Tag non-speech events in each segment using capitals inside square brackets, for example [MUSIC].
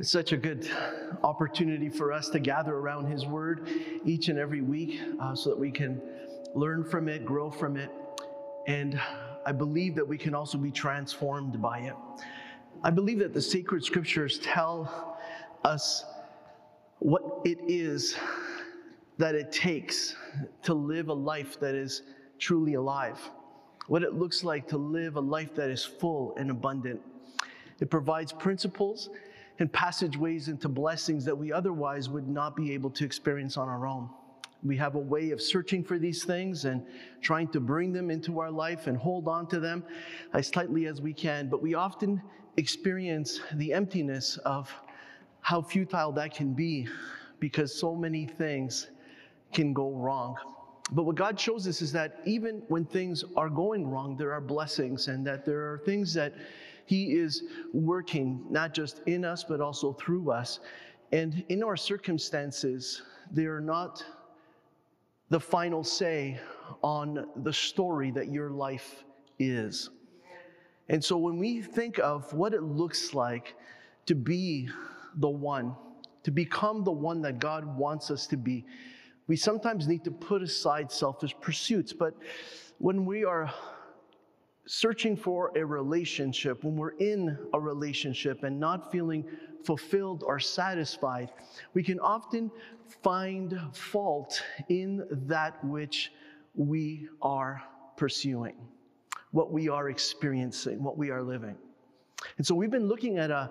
It's such a good opportunity for us to gather around His Word each and every week uh, so that we can learn from it, grow from it, and I believe that we can also be transformed by it. I believe that the sacred scriptures tell us what it is that it takes to live a life that is truly alive, what it looks like to live a life that is full and abundant. It provides principles and passageways into blessings that we otherwise would not be able to experience on our own. We have a way of searching for these things and trying to bring them into our life and hold on to them as tightly as we can, but we often experience the emptiness of how futile that can be because so many things can go wrong. But what God shows us is that even when things are going wrong, there are blessings and that there are things that He is working, not just in us, but also through us. And in our circumstances, they are not the final say on the story that your life is. And so when we think of what it looks like to be the one, to become the one that God wants us to be, we sometimes need to put aside selfish pursuits. But when we are searching for a relationship, when we're in a relationship and not feeling fulfilled or satisfied, we can often find fault in that which we are pursuing, what we are experiencing, what we are living. And so we've been looking at a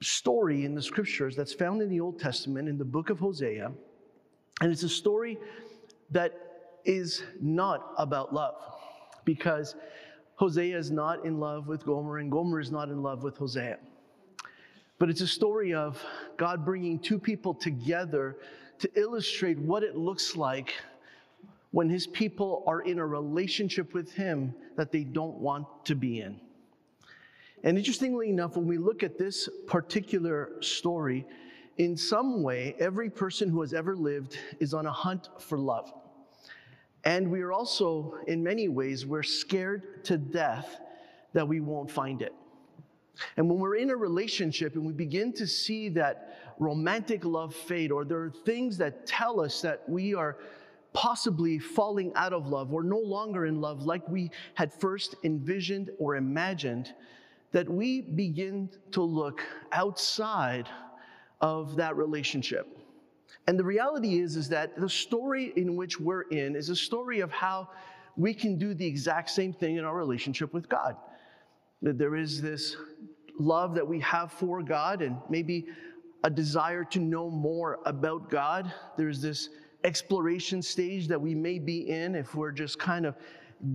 story in the scriptures that's found in the Old Testament in the book of Hosea. And it's a story that is not about love because Hosea is not in love with Gomer and Gomer is not in love with Hosea. But it's a story of God bringing two people together to illustrate what it looks like when his people are in a relationship with him that they don't want to be in. And interestingly enough, when we look at this particular story, in some way, every person who has ever lived is on a hunt for love. And we are also, in many ways, we're scared to death that we won't find it. And when we're in a relationship and we begin to see that romantic love fade, or there are things that tell us that we are possibly falling out of love or no longer in love like we had first envisioned or imagined, that we begin to look outside of that relationship. And the reality is, is that the story in which we're in is a story of how we can do the exact same thing in our relationship with God that there is this love that we have for God and maybe a desire to know more about God. There's this exploration stage that we may be in if we're just kind of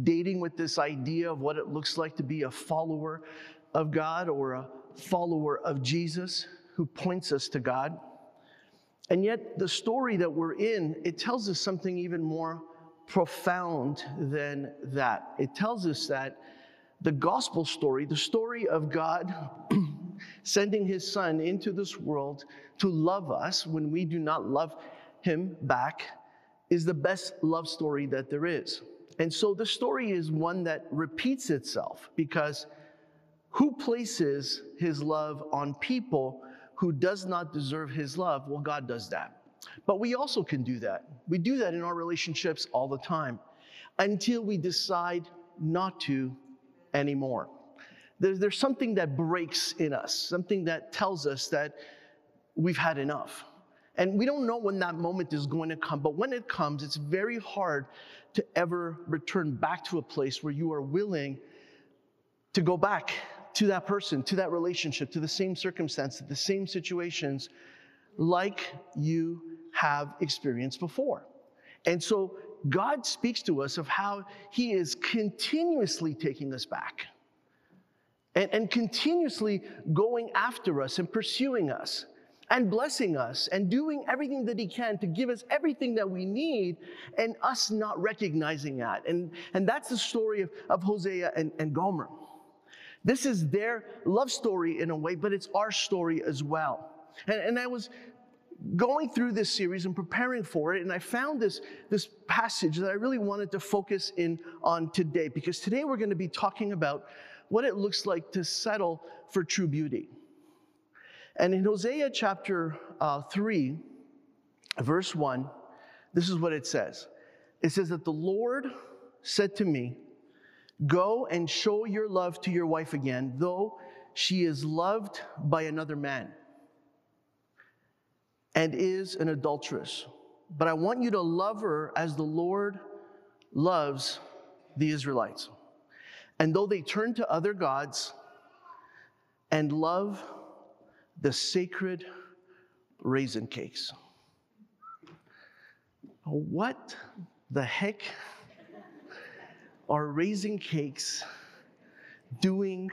dating with this idea of what it looks like to be a follower of God or a follower of Jesus who points us to God. And yet, the story that we're in, it tells us something even more profound than that. It tells us that the gospel story, the story of God [CLEARS THROAT] sending his son into this world to love us when we do not love him back, is the best love story that there is. And so the story is one that repeats itself because who places his love on people who does not deserve his love? Well, God does that. But we also can do that. We do that in our relationships all the time until we decide not to anymore. There's, there's something that breaks in us, something that tells us that we've had enough. And we don't know when that moment is going to come, but when it comes, it's very hard to ever return back to a place where you are willing to go back to that person, to that relationship, to the same circumstance, to the same situations like you have experienced before. And so God speaks to us of how He is continuously taking us back. and, and continuously going after us and pursuing us and blessing us and doing everything that He can to give us everything that we need and us not recognizing that. And, and that's the story of, of Hosea and, and Gomer. This is their love story in a way, but it's our story as well. And, and I was going through this series and preparing for it, and I found this, this passage that I really wanted to focus in on today, because today we're going to be talking about what it looks like to settle for true beauty. And in Hosea chapter uh, 3, verse 1, this is what it says it says that the Lord said to me, Go and show your love to your wife again, though she is loved by another man and is an adulteress. But I want you to love her as the Lord loves the Israelites. And though they turn to other gods and love the sacred raisin cakes. What the heck are raisin cakes doing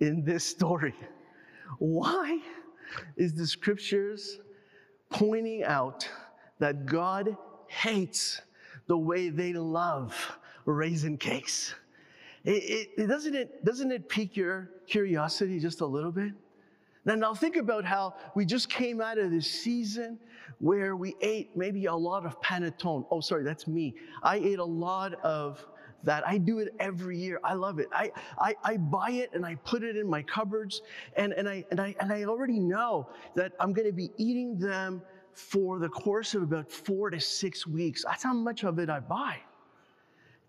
in this story? Why is the scriptures pointing out that God hates the way they love raisin cakes? It, it, doesn't, it, doesn't it pique your curiosity just a little bit? Now, now think about how we just came out of this season where we ate maybe a lot of panettone. Oh, sorry, that's me. I ate a lot of that. I do it every year. I love it. I, I, I buy it and I put it in my cupboards, and, and, I, and, I, and I already know that I'm going to be eating them for the course of about four to six weeks. That's how much of it I buy.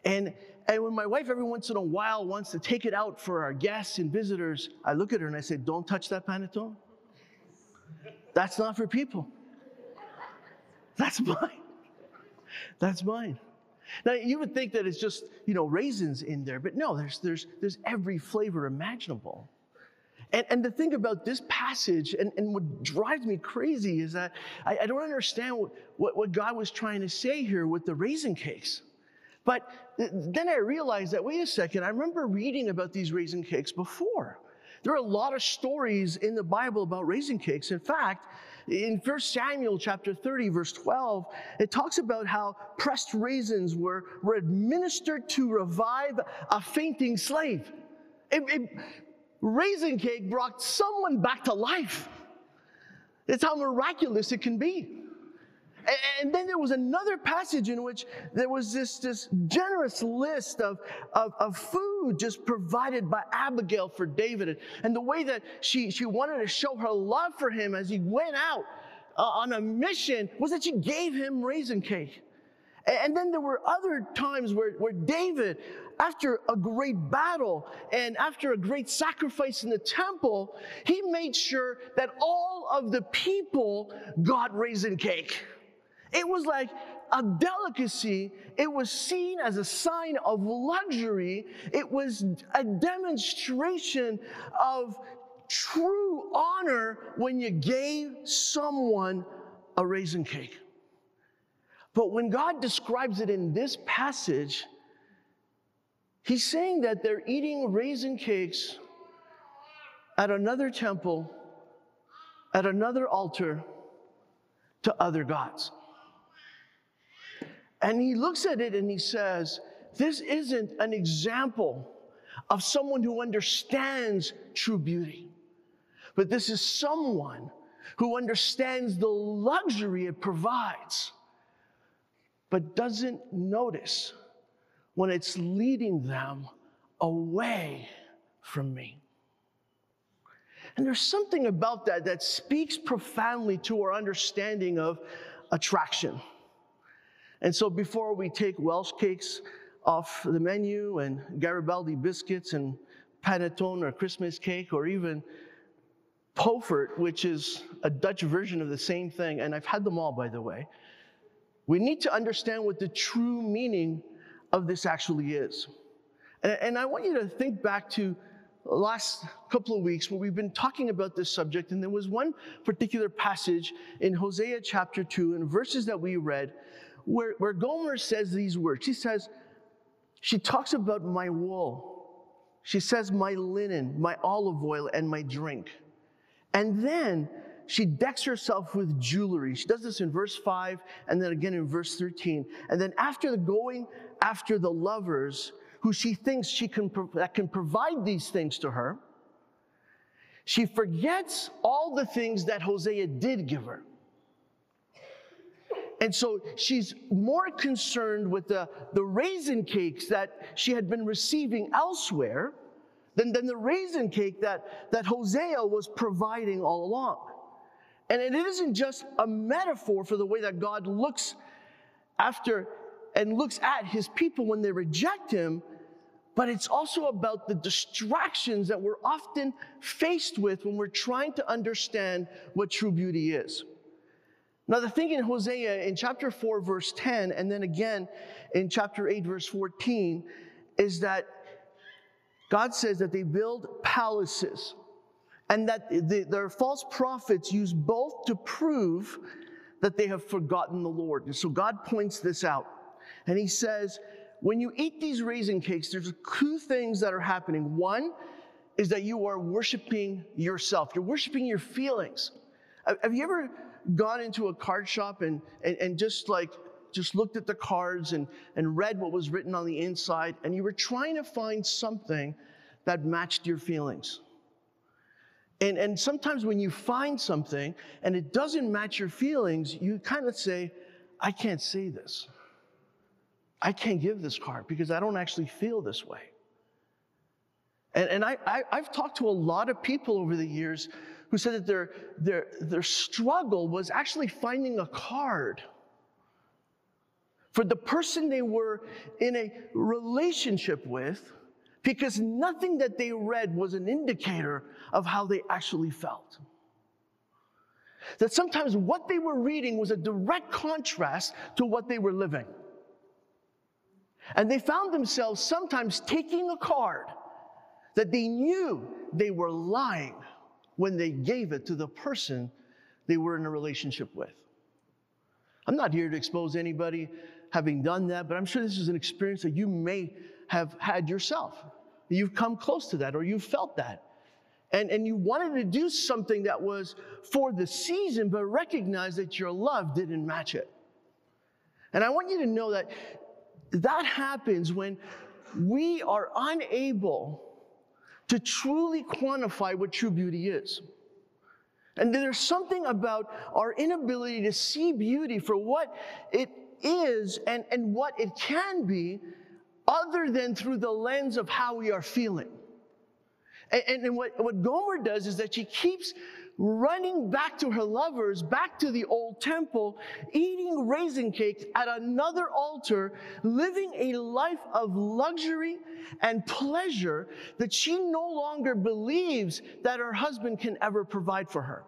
And, and when my wife every once in a while wants to take it out for our guests and visitors, I look at her and I say, Don't touch that panettone. That's not for people. That's mine. That's mine. Now you would think that it's just, you know, raisins in there, but no, there's there's there's every flavor imaginable. And, and the thing about this passage, and, and what drives me crazy is that I, I don't understand what, what, what God was trying to say here with the raisin cakes. But then I realized that, wait a second, I remember reading about these raisin cakes before. There are a lot of stories in the Bible about raisin cakes. In fact, in 1 Samuel chapter 30, verse 12, it talks about how pressed raisins were, were administered to revive a fainting slave. It, it, raisin cake brought someone back to life. It's how miraculous it can be. And then there was another passage in which there was this, this generous list of, of, of food just provided by Abigail for David. And the way that she, she wanted to show her love for him as he went out uh, on a mission was that she gave him raisin cake. And then there were other times where, where David, after a great battle and after a great sacrifice in the temple, he made sure that all of the people got raisin cake. It was like a delicacy. It was seen as a sign of luxury. It was a demonstration of true honor when you gave someone a raisin cake. But when God describes it in this passage, He's saying that they're eating raisin cakes at another temple, at another altar to other gods. And he looks at it and he says, This isn't an example of someone who understands true beauty, but this is someone who understands the luxury it provides, but doesn't notice when it's leading them away from me. And there's something about that that speaks profoundly to our understanding of attraction. And so before we take Welsh cakes off the menu and Garibaldi biscuits and panettone or Christmas cake or even Poffert, which is a Dutch version of the same thing, and I've had them all, by the way. We need to understand what the true meaning of this actually is. And, and I want you to think back to last couple of weeks where we've been talking about this subject, and there was one particular passage in Hosea chapter 2 and verses that we read where, where Gomer says these words. She says, she talks about my wool. she says, My linen, my olive oil, and my drink. And then she decks herself with jewelry. She does this in verse 5 and then again in verse 13. And then after the going after the lovers who she thinks she can that can provide these things to her, she forgets all the things that Hosea did give her. And so she's more concerned with the, the raisin cakes that she had been receiving elsewhere than, than the raisin cake that, that Hosea was providing all along. And it isn't just a metaphor for the way that God looks after and looks at his people when they reject him, but it's also about the distractions that we're often faced with when we're trying to understand what true beauty is. Now, the thing in Hosea in chapter 4, verse 10, and then again in chapter 8, verse 14, is that God says that they build palaces and that the, their false prophets use both to prove that they have forgotten the Lord. And so God points this out. And he says, when you eat these raisin cakes, there's two things that are happening. One is that you are worshiping yourself, you're worshiping your feelings. Have you ever gone into a card shop and, and, and just like just looked at the cards and, and read what was written on the inside, and you were trying to find something that matched your feelings? And, and sometimes when you find something and it doesn't match your feelings, you kind of say, I can't say this. I can't give this card because I don't actually feel this way. And, and I, I, I've talked to a lot of people over the years who said that their, their, their struggle was actually finding a card for the person they were in a relationship with because nothing that they read was an indicator of how they actually felt. That sometimes what they were reading was a direct contrast to what they were living. And they found themselves sometimes taking a card that they knew they were lying when they gave it to the person they were in a relationship with. I'm not here to expose anybody having done that, but I'm sure this is an experience that you may have had yourself. You've come close to that or you've felt that. And, and you wanted to do something that was for the season, but recognize that your love didn't match it. And I want you to know that that happens when we are unable to truly quantify what true beauty is. And there's something about our inability to see beauty for what it is and, and what it can be, other than through the lens of how we are feeling. And, and, and what, what Gomer does is that she keeps running back to her lovers, back to the old temple, eating raisin cakes at another altar, living a life of luxury and pleasure that she no longer believes that her husband can ever provide for her.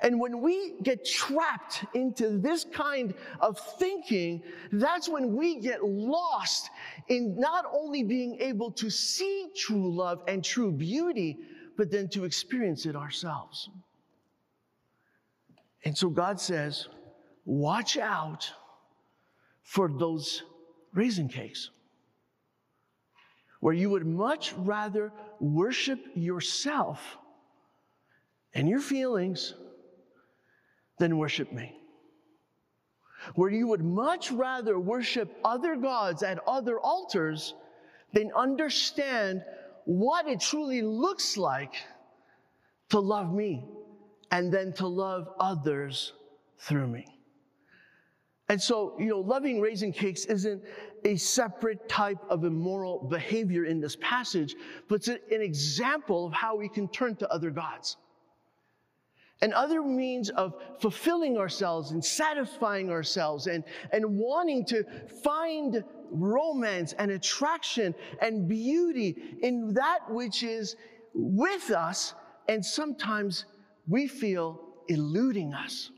And when we get trapped into this kind of thinking, that's when we get lost in not only being able to see true love and true beauty, but then to experience it ourselves. And so God says, watch out for those raisin cakes, where you would much rather worship yourself and your feelings than worship me. Where you would much rather worship other gods at other altars than understand what it truly looks like to love me and then to love others through me. And so, you know, loving raisin cakes isn't a separate type of immoral behavior in this passage, but it's an example of how we can turn to other gods. And other means of fulfilling ourselves and satisfying ourselves and, and wanting to find romance and attraction and beauty in that which is with us and sometimes we feel eluding us.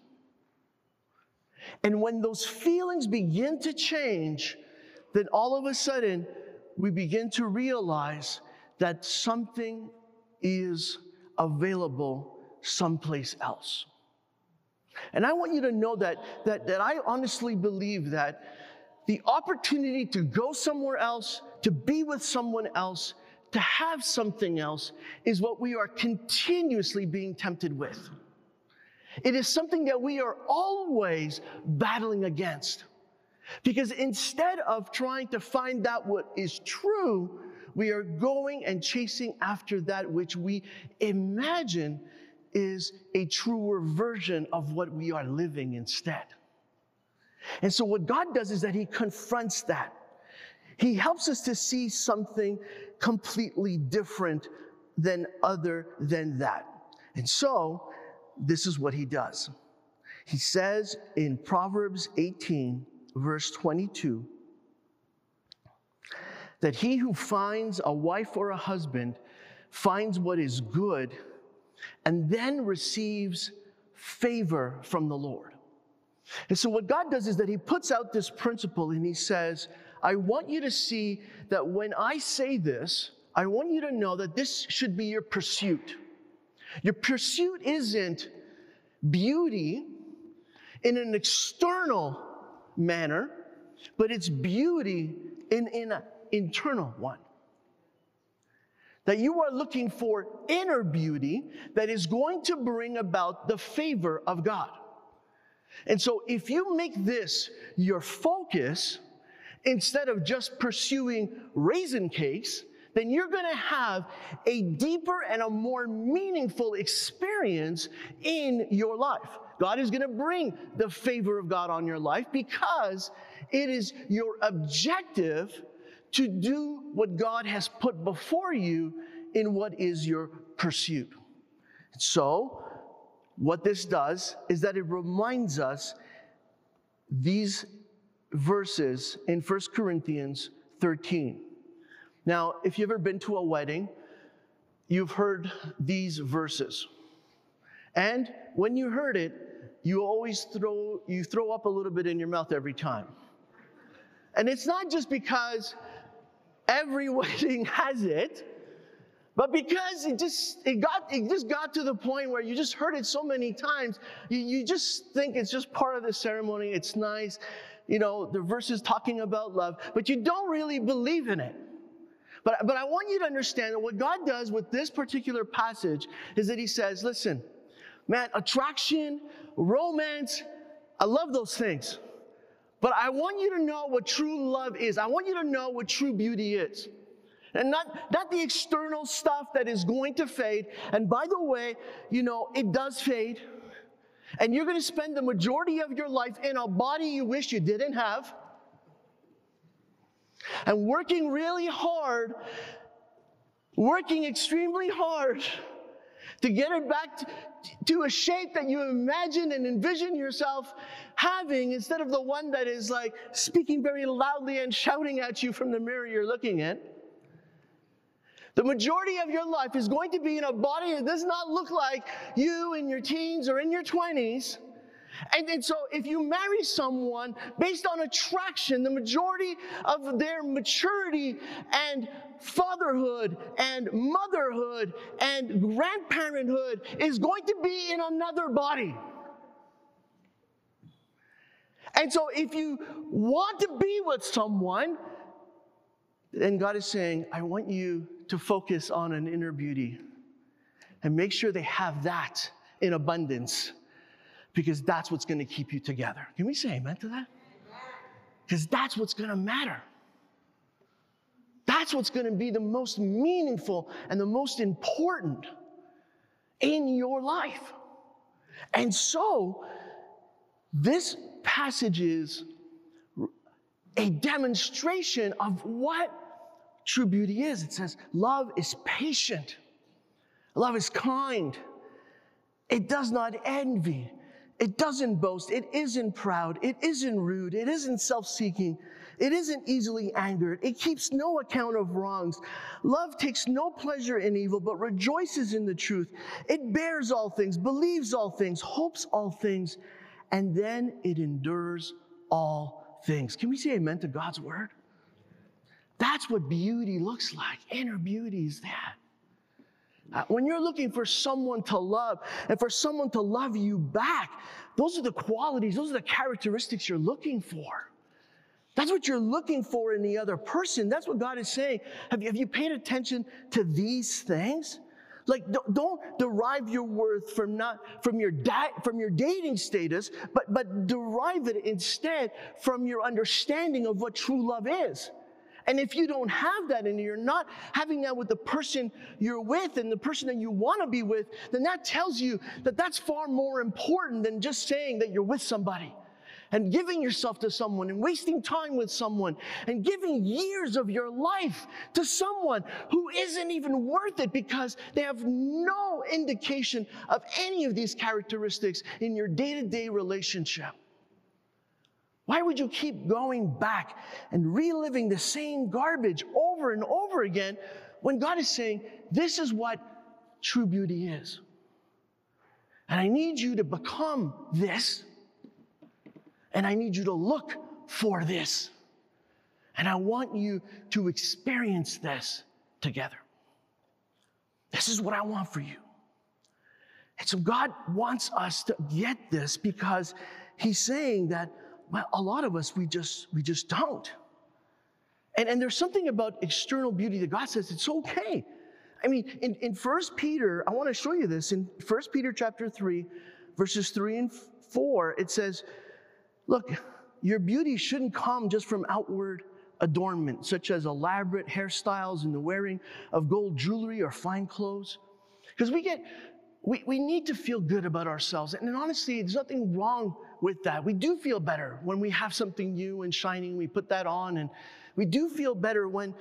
And when those feelings begin to change, then all of a sudden we begin to realize that something is available someplace else. And I want you to know that, that, that I honestly believe that the opportunity to go somewhere else, to be with someone else, to have something else is what we are continuously being tempted with. It is something that we are always battling against. Because instead of trying to find out what is true, we are going and chasing after that which we imagine is a truer version of what we are living instead. And so, what God does is that He confronts that. He helps us to see something completely different than other than that. And so, this is what He does. He says in Proverbs 18, verse 22, that he who finds a wife or a husband finds what is good and then receives favor from the Lord. And so, what God does is that He puts out this principle and He says, I want you to see that when I say this, I want you to know that this should be your pursuit. Your pursuit isn't beauty in an external manner, but it's beauty in, an internal one that you are looking for inner beauty that is going to bring about the favor of God. And so, if you make this your focus, instead of just pursuing raisin cakes, then you're gonna have a deeper and a more meaningful experience in your life. God is gonna bring the favor of God on your life because it is your objective to do what God has put before you in what is your pursuit. So, what this does is that it reminds us these verses in 1 Corinthians 13. Now, if you've ever been to a wedding, you've heard these verses. And when you heard it, you always throw you throw up a little bit in your mouth every time. And it's not just because every [LAUGHS] wedding has it, but because it just it got it just got to the point where you just heard it so many times, you, you just think it's just part of the ceremony. It's nice, you know, the verses talking about love, but you don't really believe in it. But, but I want you to understand that what God does with this particular passage is that He says, listen, man, attraction, romance, I love those things. But I want you to know what true love is. I want you to know what true beauty is. And not, not the external stuff that is going to fade. And by the way, you know, it does fade. And you're going to spend the majority of your life in a body you wish you didn't have. And working really hard, working extremely hard to get it back to, a shape that you imagine and envision yourself having instead of the one that is like speaking very loudly and shouting at you from the mirror you're looking at. The majority of your life is going to be in a body that does not look like you in your teens or in your 20s. And, and so, if you marry someone based on attraction, the majority of their maturity and fatherhood and motherhood and grandparenthood is going to be in another body. And so, if you want to be with someone, then God is saying, I want you to focus on an inner beauty and make sure they have that in abundance because that's what's going to keep you together. Can we say amen to that? Because that's what's going to matter. That's what's going to be the most meaningful and the most important in your life. And so, this passage is a demonstration of what true beauty is. It says, love is patient, love is kind, it does not envy, it doesn't boast, it isn't proud, it isn't rude, it isn't self seeking. It isn't easily angered. It keeps no account of wrongs. Love takes no pleasure in evil, but rejoices in the truth. It bears all things, believes all things, hopes all things, and then it endures all things. Can we say amen to God's word? That's what beauty looks like. Inner beauty is that. Uh, when you're looking for someone to love and for someone to love you back, those are the qualities, those are the characteristics you're looking for. That's what you're looking for in the other person. That's what God is saying. Have you, have you paid attention to these things? Like, don't derive your worth from not from your da- from your dating status, but but derive it instead from your understanding of what true love is. And if you don't have that and you're not having that with the person you're with and the person that you want to be with, then that tells you that that's far more important than just saying that you're with somebody and giving yourself to someone and wasting time with someone and giving years of your life to someone who isn't even worth it because they have no indication of any of these characteristics in your day to day relationship. Why would you keep going back and reliving the same garbage over and over again when God is saying, This is what true beauty is? And I need you to become this and I need you to look for this. And I want you to experience this together. This is what I want for you. And so God wants us to get this because He's saying that a lot of us we just we just don't. And, and there's something about external beauty that God says it's okay. I mean, in, in 1 Peter, I want to show you this. In 1 Peter chapter 3, verses 3 and 4, it says, Look, your beauty shouldn't come just from outward adornment, such as elaborate hairstyles and the wearing of gold jewelry or fine clothes. Because we get, we, we need to feel good about ourselves. And honestly, there's nothing wrong with that. We do feel better when we have something new and shining, we put that on. And we do feel better when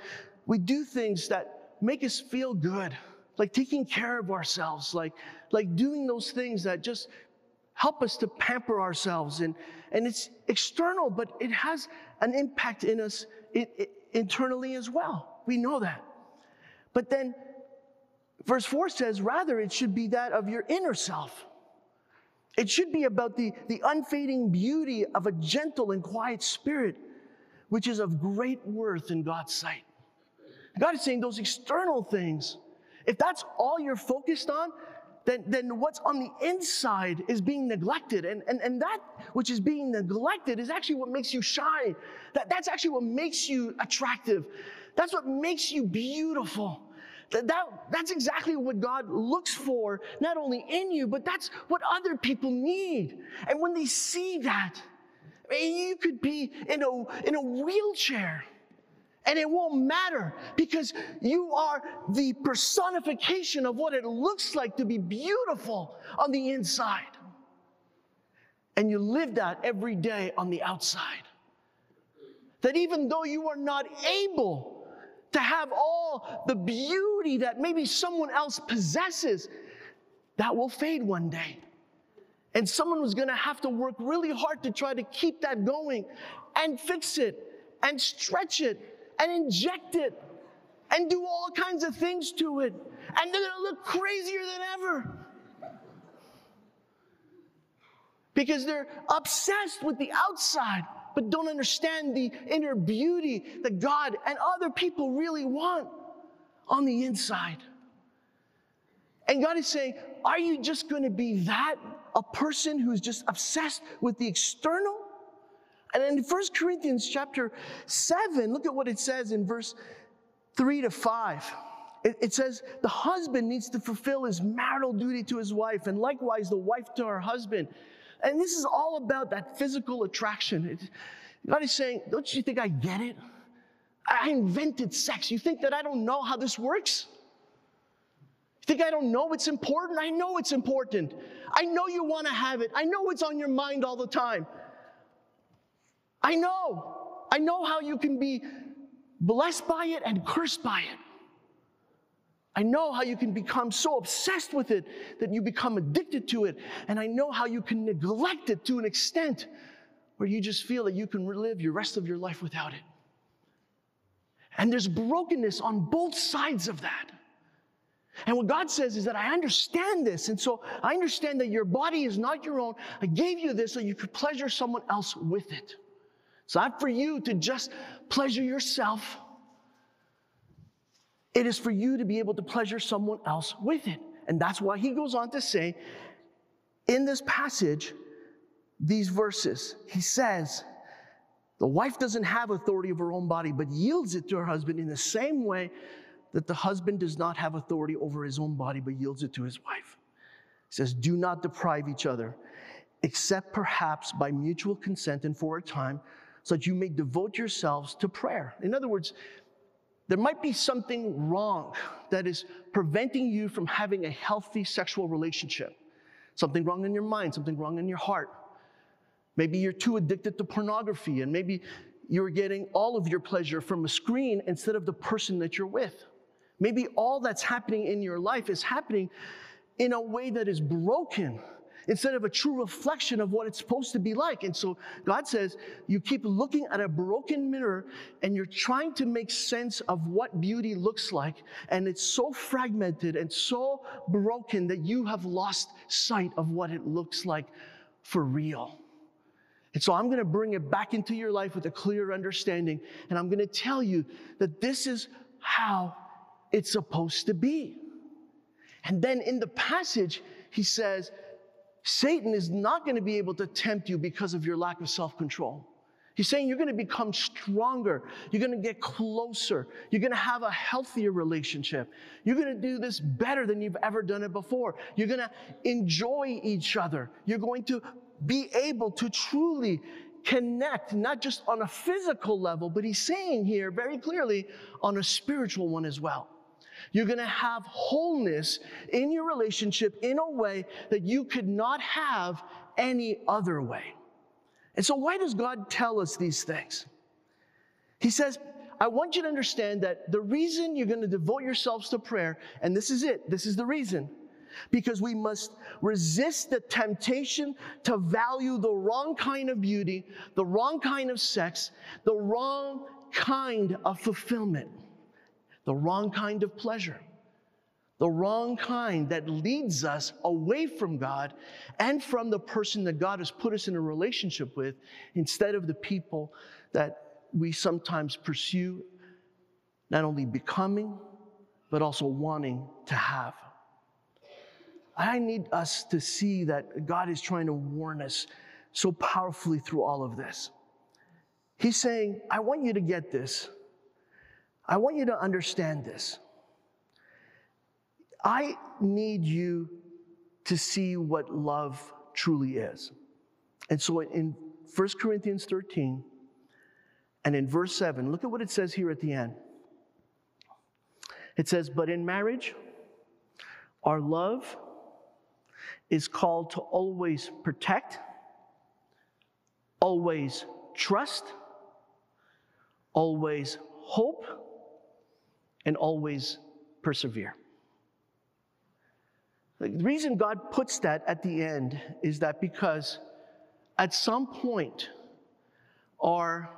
we do things that make us feel good, like taking care of ourselves, like, like doing those things that just help us to pamper ourselves. And, and it's external, but it has an impact in us it, it, internally as well. We know that. But then verse 4 says, rather, it should be that of your inner self. It should be about the, the unfading beauty of a gentle and quiet spirit, which is of great worth in God's sight. God is saying those external things, if that's all you're focused on, then, then what's on the inside is being neglected. And, and, and that which is being neglected is actually what makes you shine. That, that's actually what makes you attractive. That's what makes you beautiful. That, that, that's exactly what God looks for, not only in you, but that's what other people need. And when they see that, you could be in a, in a wheelchair and it won't matter because you are the personification of what it looks like to be beautiful on the inside. And you live that every day on the outside. That even though you are not able to have all the beauty that maybe someone else possesses, that will fade one day. And someone was gonna have to work really hard to try to keep that going and fix it and stretch it and inject it and do all kinds of things to it. And they're gonna look crazier than ever. Because they're obsessed with the outside, but don't understand the inner beauty that God and other people really want on the inside. And God is saying, Are you just gonna be that? A person who's just obsessed with the external? And in 1 Corinthians chapter 7, look at what it says in verse 3 to 5. It, it says, the husband needs to fulfill his marital duty to his wife, and likewise the wife to her husband. And this is all about that physical attraction. It, God is saying, Don't you think I get it? I invented sex. You think that I don't know how this works? You think I don't know it's important? I know it's important. I know you want to have it. I know it's on your mind all the time. I know. I know how you can be blessed by it and cursed by it. I know how you can become so obsessed with it that you become addicted to it. And I know how you can neglect it to an extent where you just feel that you can live your rest of your life without it. And there's brokenness on both sides of that. And what God says is that I understand this. And so I understand that your body is not your own. I gave you this so you could pleasure someone else with it. It's not for you to just pleasure yourself. It is for you to be able to pleasure someone else with it. And that's why he goes on to say in this passage, these verses, he says, The wife doesn't have authority of her own body, but yields it to her husband in the same way that the husband does not have authority over his own body, but yields it to his wife. He says, Do not deprive each other, except perhaps by mutual consent and for a time, so that you may devote yourselves to prayer. In other words, there might be something wrong that is preventing you from having a healthy sexual relationship. Something wrong in your mind, something wrong in your heart. Maybe you're too addicted to pornography, and maybe you're getting all of your pleasure from a screen instead of the person that you're with. Maybe all that's happening in your life is happening in a way that is broken instead of a true reflection of what it's supposed to be like. And so God says, you keep looking at a broken mirror and you're trying to make sense of what beauty looks like. And it's so fragmented and so broken that you have lost sight of what it looks like for real. And so I'm going to bring it back into your life with a clear understanding. And I'm going to tell you that this is how it's supposed to be. And then in the passage, he says, Satan is not going to be able to tempt you because of your lack of self control. He's saying you're going to become stronger. You're going to get closer. You're going to have a healthier relationship. You're going to do this better than you've ever done it before. You're going to enjoy each other. You're going to be able to truly connect, not just on a physical level, but he's saying here very clearly on a spiritual one as well. You're going to have wholeness in your relationship in a way that you could not have any other way. And so, why does God tell us these things? He says, I want you to understand that the reason you're going to devote yourselves to prayer, and this is it, this is the reason, because we must resist the temptation to value the wrong kind of beauty, the wrong kind of sex, the wrong kind of fulfillment, the wrong kind of pleasure, the wrong kind that leads us away from God and from the person that God has put us in a relationship with instead of the people that we sometimes pursue, not only becoming, but also wanting to have. I need us to see that God is trying to warn us so powerfully through all of this. He's saying, I want you to get this. I want you to understand this. I need you to see what love truly is. And so in 1 Corinthians 13 and in verse 7, look at what it says here at the end. It says, But in marriage, our love is called to always protect, always trust, always hope, and always persevere. The reason God puts that at the end is that because at some point, our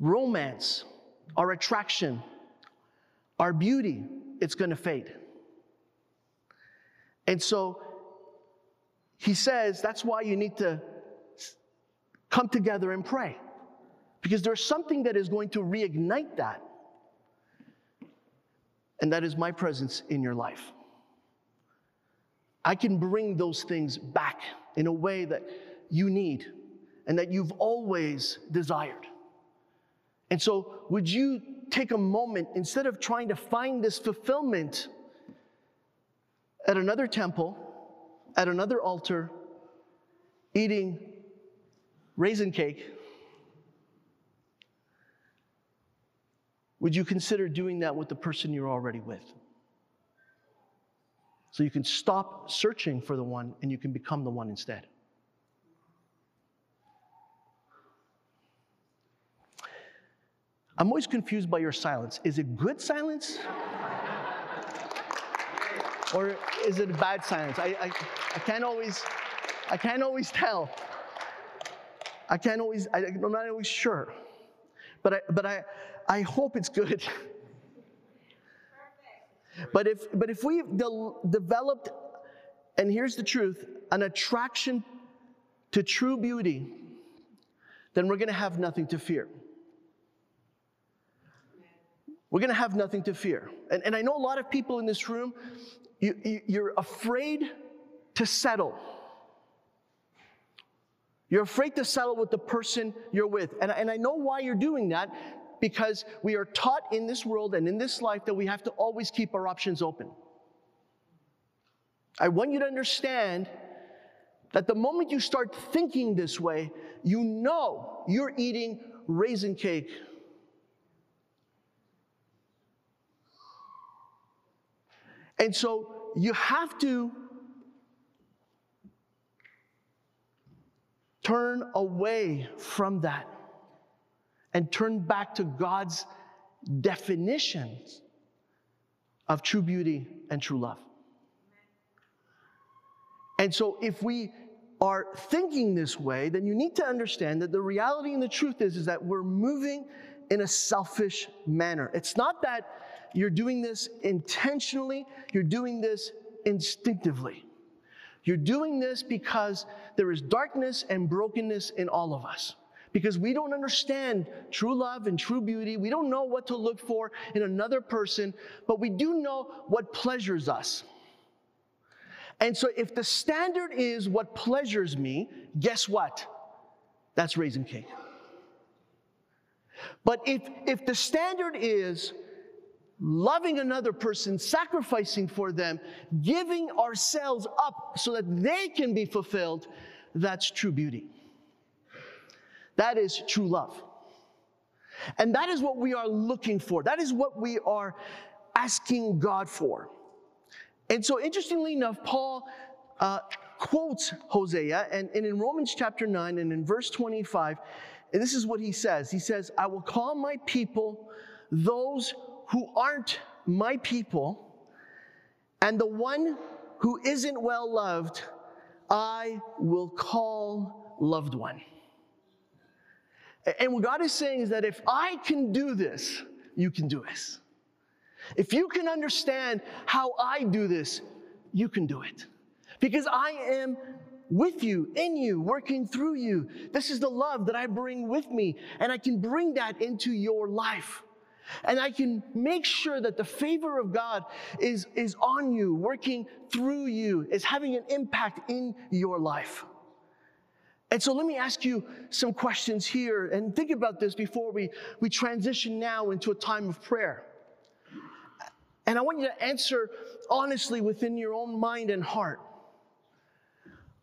romance, our attraction, our beauty, it's going to fade. And so he says that's why you need to come together and pray. Because there's something that is going to reignite that. And that is my presence in your life. I can bring those things back in a way that you need and that you've always desired. And so, would you take a moment instead of trying to find this fulfillment at another temple, at another altar, eating raisin cake, would you consider doing that with the person you're already with? So you can stop searching for the one and you can become the one instead. I'm always confused by your silence. Is it good silence? or is it bad silence? I, I, I can't always, I can't always tell. I can't always, I, am not always sure. But I, but I, I hope it's good. [LAUGHS] But if, but if we've de- developed, and here's the truth, an attraction to true beauty, then we're going to have nothing to fear. We're going to have nothing to fear. And, and I know a lot of people in this room, you, you're afraid to settle. You're afraid to settle with the person you're with. And, and I know why you're doing that because we are taught in this world and in this life that we have to always keep our options open. I want you to understand that the moment you start thinking this way, you know you're eating raisin cake. And so you have to turn away from that and turn back to God's definitions of true beauty and true love. And so, if we are thinking this way, then you need to understand that the reality and the truth is, is that we're moving in a selfish manner. It's not that you're doing this intentionally, you're doing this instinctively. You're doing this because there is darkness and brokenness in all of us. Because we don't understand true love and true beauty. We don't know what to look for in another person, but we do know what pleasures us. And so, if the standard is what pleasures me, guess what? That's raisin cake. But if, if the standard is loving another person, sacrificing for them, giving ourselves up so that they can be fulfilled, that's true beauty. That is true love. And that is what we are looking for. That is what we are asking God for. And so, interestingly enough, Paul uh, quotes Hosea, and, and in Romans chapter 9 and in verse 25, and this is what he says He says, I will call my people those who aren't my people, and the one who isn't well loved, I will call loved one. And what God is saying is that if I can do this, you can do this. If you can understand how I do this, you can do it. Because I am with you, in you, working through you. This is the love that I bring with me, and I can bring that into your life. And I can make sure that the favor of God is, is on you, working through you, is having an impact in your life. And so let me ask you some questions here and think about this before we, we transition now into a time of prayer. And I want you to answer honestly within your own mind and heart.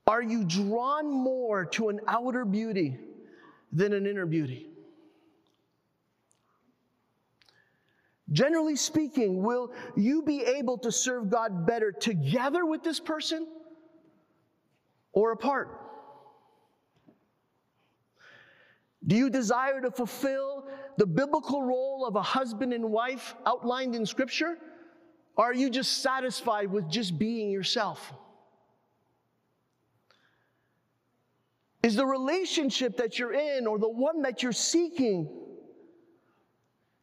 Are you drawn more to an outer beauty than an inner beauty? Generally speaking, will you be able to serve God better together with this person or apart? Do you desire to fulfill the biblical role of a husband and wife outlined in Scripture? Or are you just satisfied with just being yourself? Is the relationship that you're in or the one that you're seeking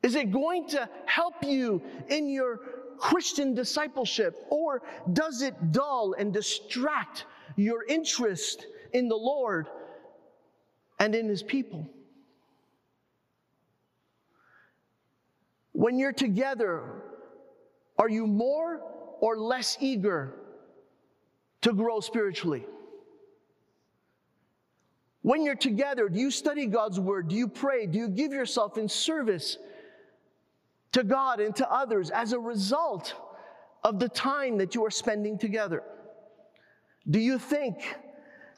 is it going to help you in your Christian discipleship, or does it dull and distract your interest in the Lord and in His people? When you're together, are you more or less eager to grow spiritually? When you're together, do you study God's word? Do you pray? Do you give yourself in service to God and to others as a result of the time that you are spending together? Do you think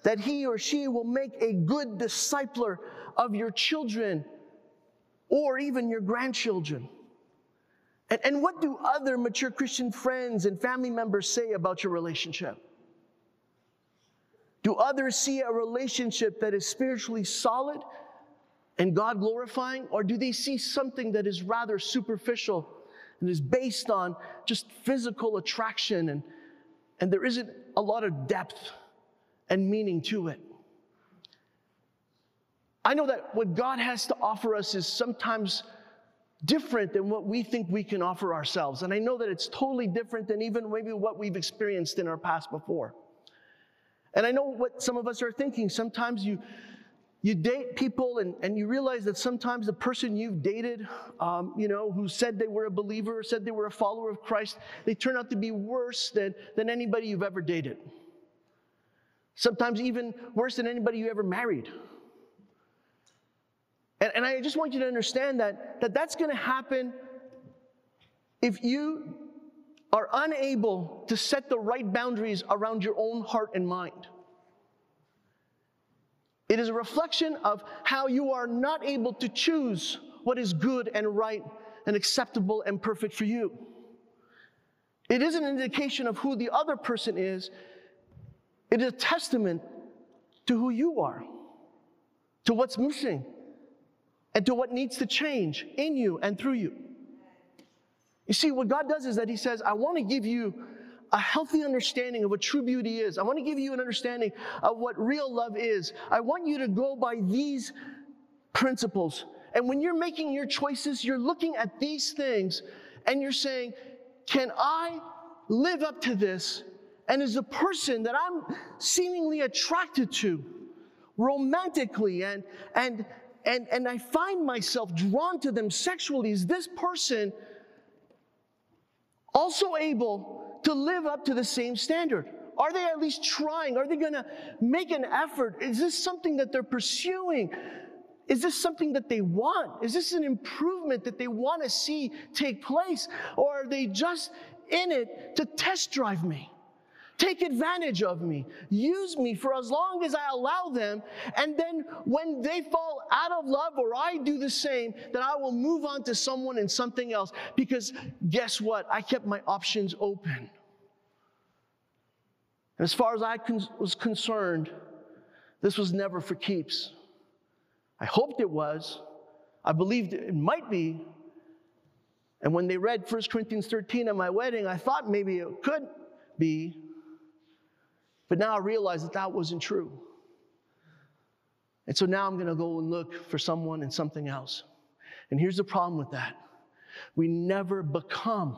that he or she will make a good discipler of your children or even your grandchildren? And, and what do other mature Christian friends and family members say about your relationship? Do others see a relationship that is spiritually solid and God glorifying, or do they see something that is rather superficial and is based on just physical attraction and, and there isn't a lot of depth and meaning to it? I know that what God has to offer us is sometimes different than what we think we can offer ourselves. And I know that it's totally different than even maybe what we've experienced in our past before. And I know what some of us are thinking. Sometimes you you date people and, and you realize that sometimes the person you've dated, um, you know, who said they were a believer, said they were a follower of Christ, they turn out to be worse than, than anybody you've ever dated. Sometimes even worse than anybody you ever married. And, and I just want you to understand that, that that's going to happen if you are unable to set the right boundaries around your own heart and mind. It is a reflection of how you are not able to choose what is good and right and acceptable and perfect for you. It is an indication of who the other person is. It is a testament to who you are, to what's missing, and to what needs to change in you and through you. You see, what God does is that He says, I want to give you a healthy understanding of what true beauty is. I want to give you an understanding of what real love is. I want you to go by these principles. And when you're making your choices, you're looking at these things and you're saying, Can I live up to this? And is a person that I'm seemingly attracted to romantically and, and, and, and I find myself drawn to them sexually, is this person also able to live up to the same standard? Are they at least trying? Are they going to make an effort? Is this something that they're pursuing? Is this something that they want? Is this an improvement that they want to see take place? Or are they just in it to test drive me? Take advantage of me, use me for as long as I allow them, and then when they fall out of love or I do the same, then I will move on to someone and something else. Because guess what? I kept my options open. And as far as I con- was concerned, this was never for keeps. I hoped it was. I believed it might be. And when they read 1 Corinthians 13 at my wedding, I thought maybe it could be. But now I realize that that wasn't true. And so now I'm going to go and look for someone and something else. And here's the problem with that we never become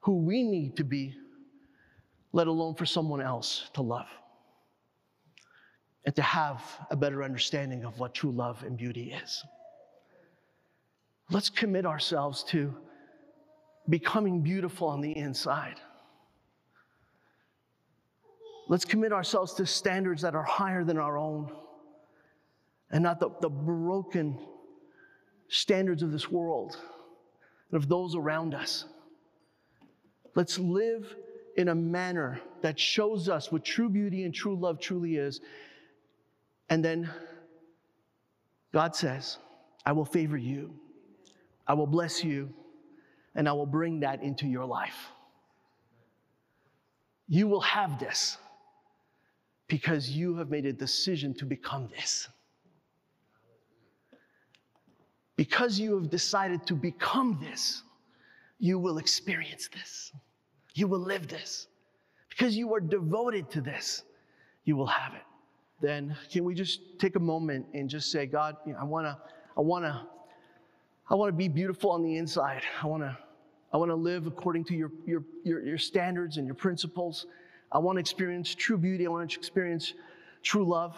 who we need to be, let alone for someone else to love and to have a better understanding of what true love and beauty is. Let's commit ourselves to becoming beautiful on the inside. Let's commit ourselves to standards that are higher than our own and not the, the broken standards of this world and of those around us. Let's live in a manner that shows us what true beauty and true love truly is. And then God says, I will favor you, I will bless you, and I will bring that into your life. You will have this because you have made a decision to become this. Because you have decided to become this, you will experience this. You will live this. Because you are devoted to this, you will have it. Then can we just take a moment and just say, God, you know, I wanna, I wanna, I wanna be beautiful on the inside. I wanna, I wanna live according to your, your, your, your standards and your principles. I want to experience true beauty. I want to experience true love.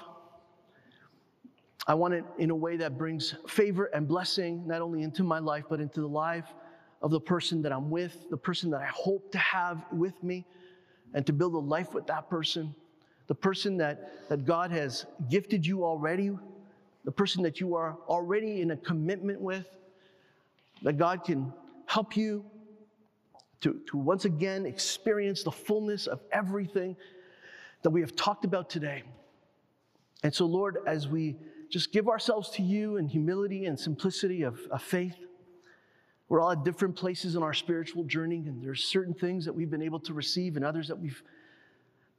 I want it in a way that brings favor and blessing, not only into my life, but into the life of the person that I'm with, the person that I hope to have with me, and to build a life with that person, the person that, that God has gifted you already, the person that you are already in a commitment with, that God can help you to, to once again experience the fullness of everything that we have talked about today. And so, Lord, as we just give ourselves to you in humility and simplicity of, of faith, we're all at different places in our spiritual journey, and there's certain things that we've been able to receive and others that we've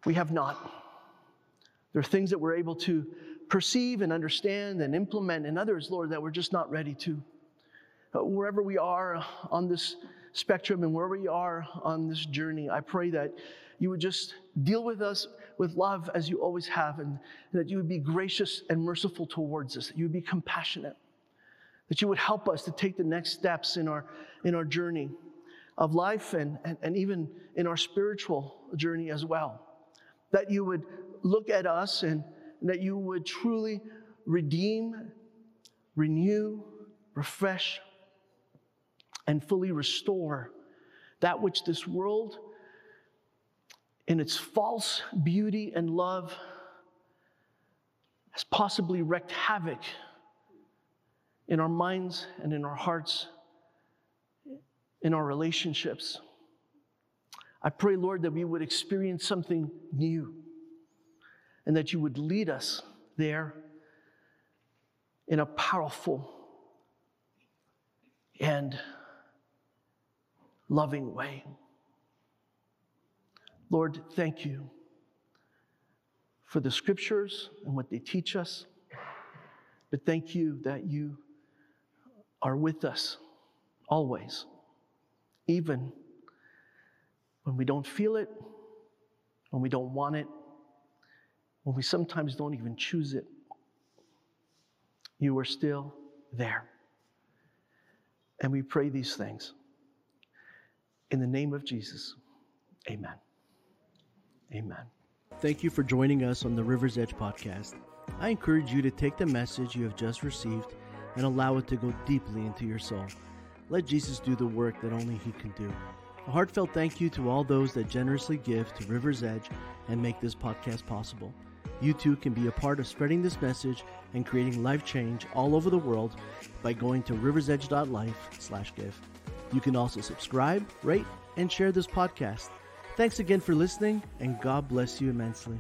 we have not. There are things that we're able to perceive and understand and implement, and others, Lord, that we're just not ready to. Uh, wherever we are on this spectrum and where we are on this journey, I pray that you would just deal with us with love as you always have, and that you would be gracious and merciful towards us, that you would be compassionate, that you would help us to take the next steps in our, in our journey of life and, and, and even in our spiritual journey as well. That you would look at us and, and that you would truly redeem, renew, refresh, and fully restore that which this world, in its false beauty and love, has possibly wreaked havoc in our minds and in our hearts, in our relationships. I pray, Lord, that we would experience something new and that you would lead us there in a powerful and loving way. Lord, thank you for the scriptures and what they teach us. But thank you that you are with us always, even when we don't feel it, when we don't want it, when we sometimes don't even choose it. You are still there. And we pray these things. In the name of Jesus, amen. Amen. Thank you for joining us on the River's Edge podcast. I encourage you to take the message you have just received and allow it to go deeply into your soul. Let Jesus do the work that only He can do. A heartfelt thank you to all those that generously give to River's Edge and make this podcast possible. You too can be a part of spreading this message and creating life change all over the world by going to riversedge.life/give. You can also subscribe, rate, and share this podcast. Thanks again for listening, and God bless you immensely.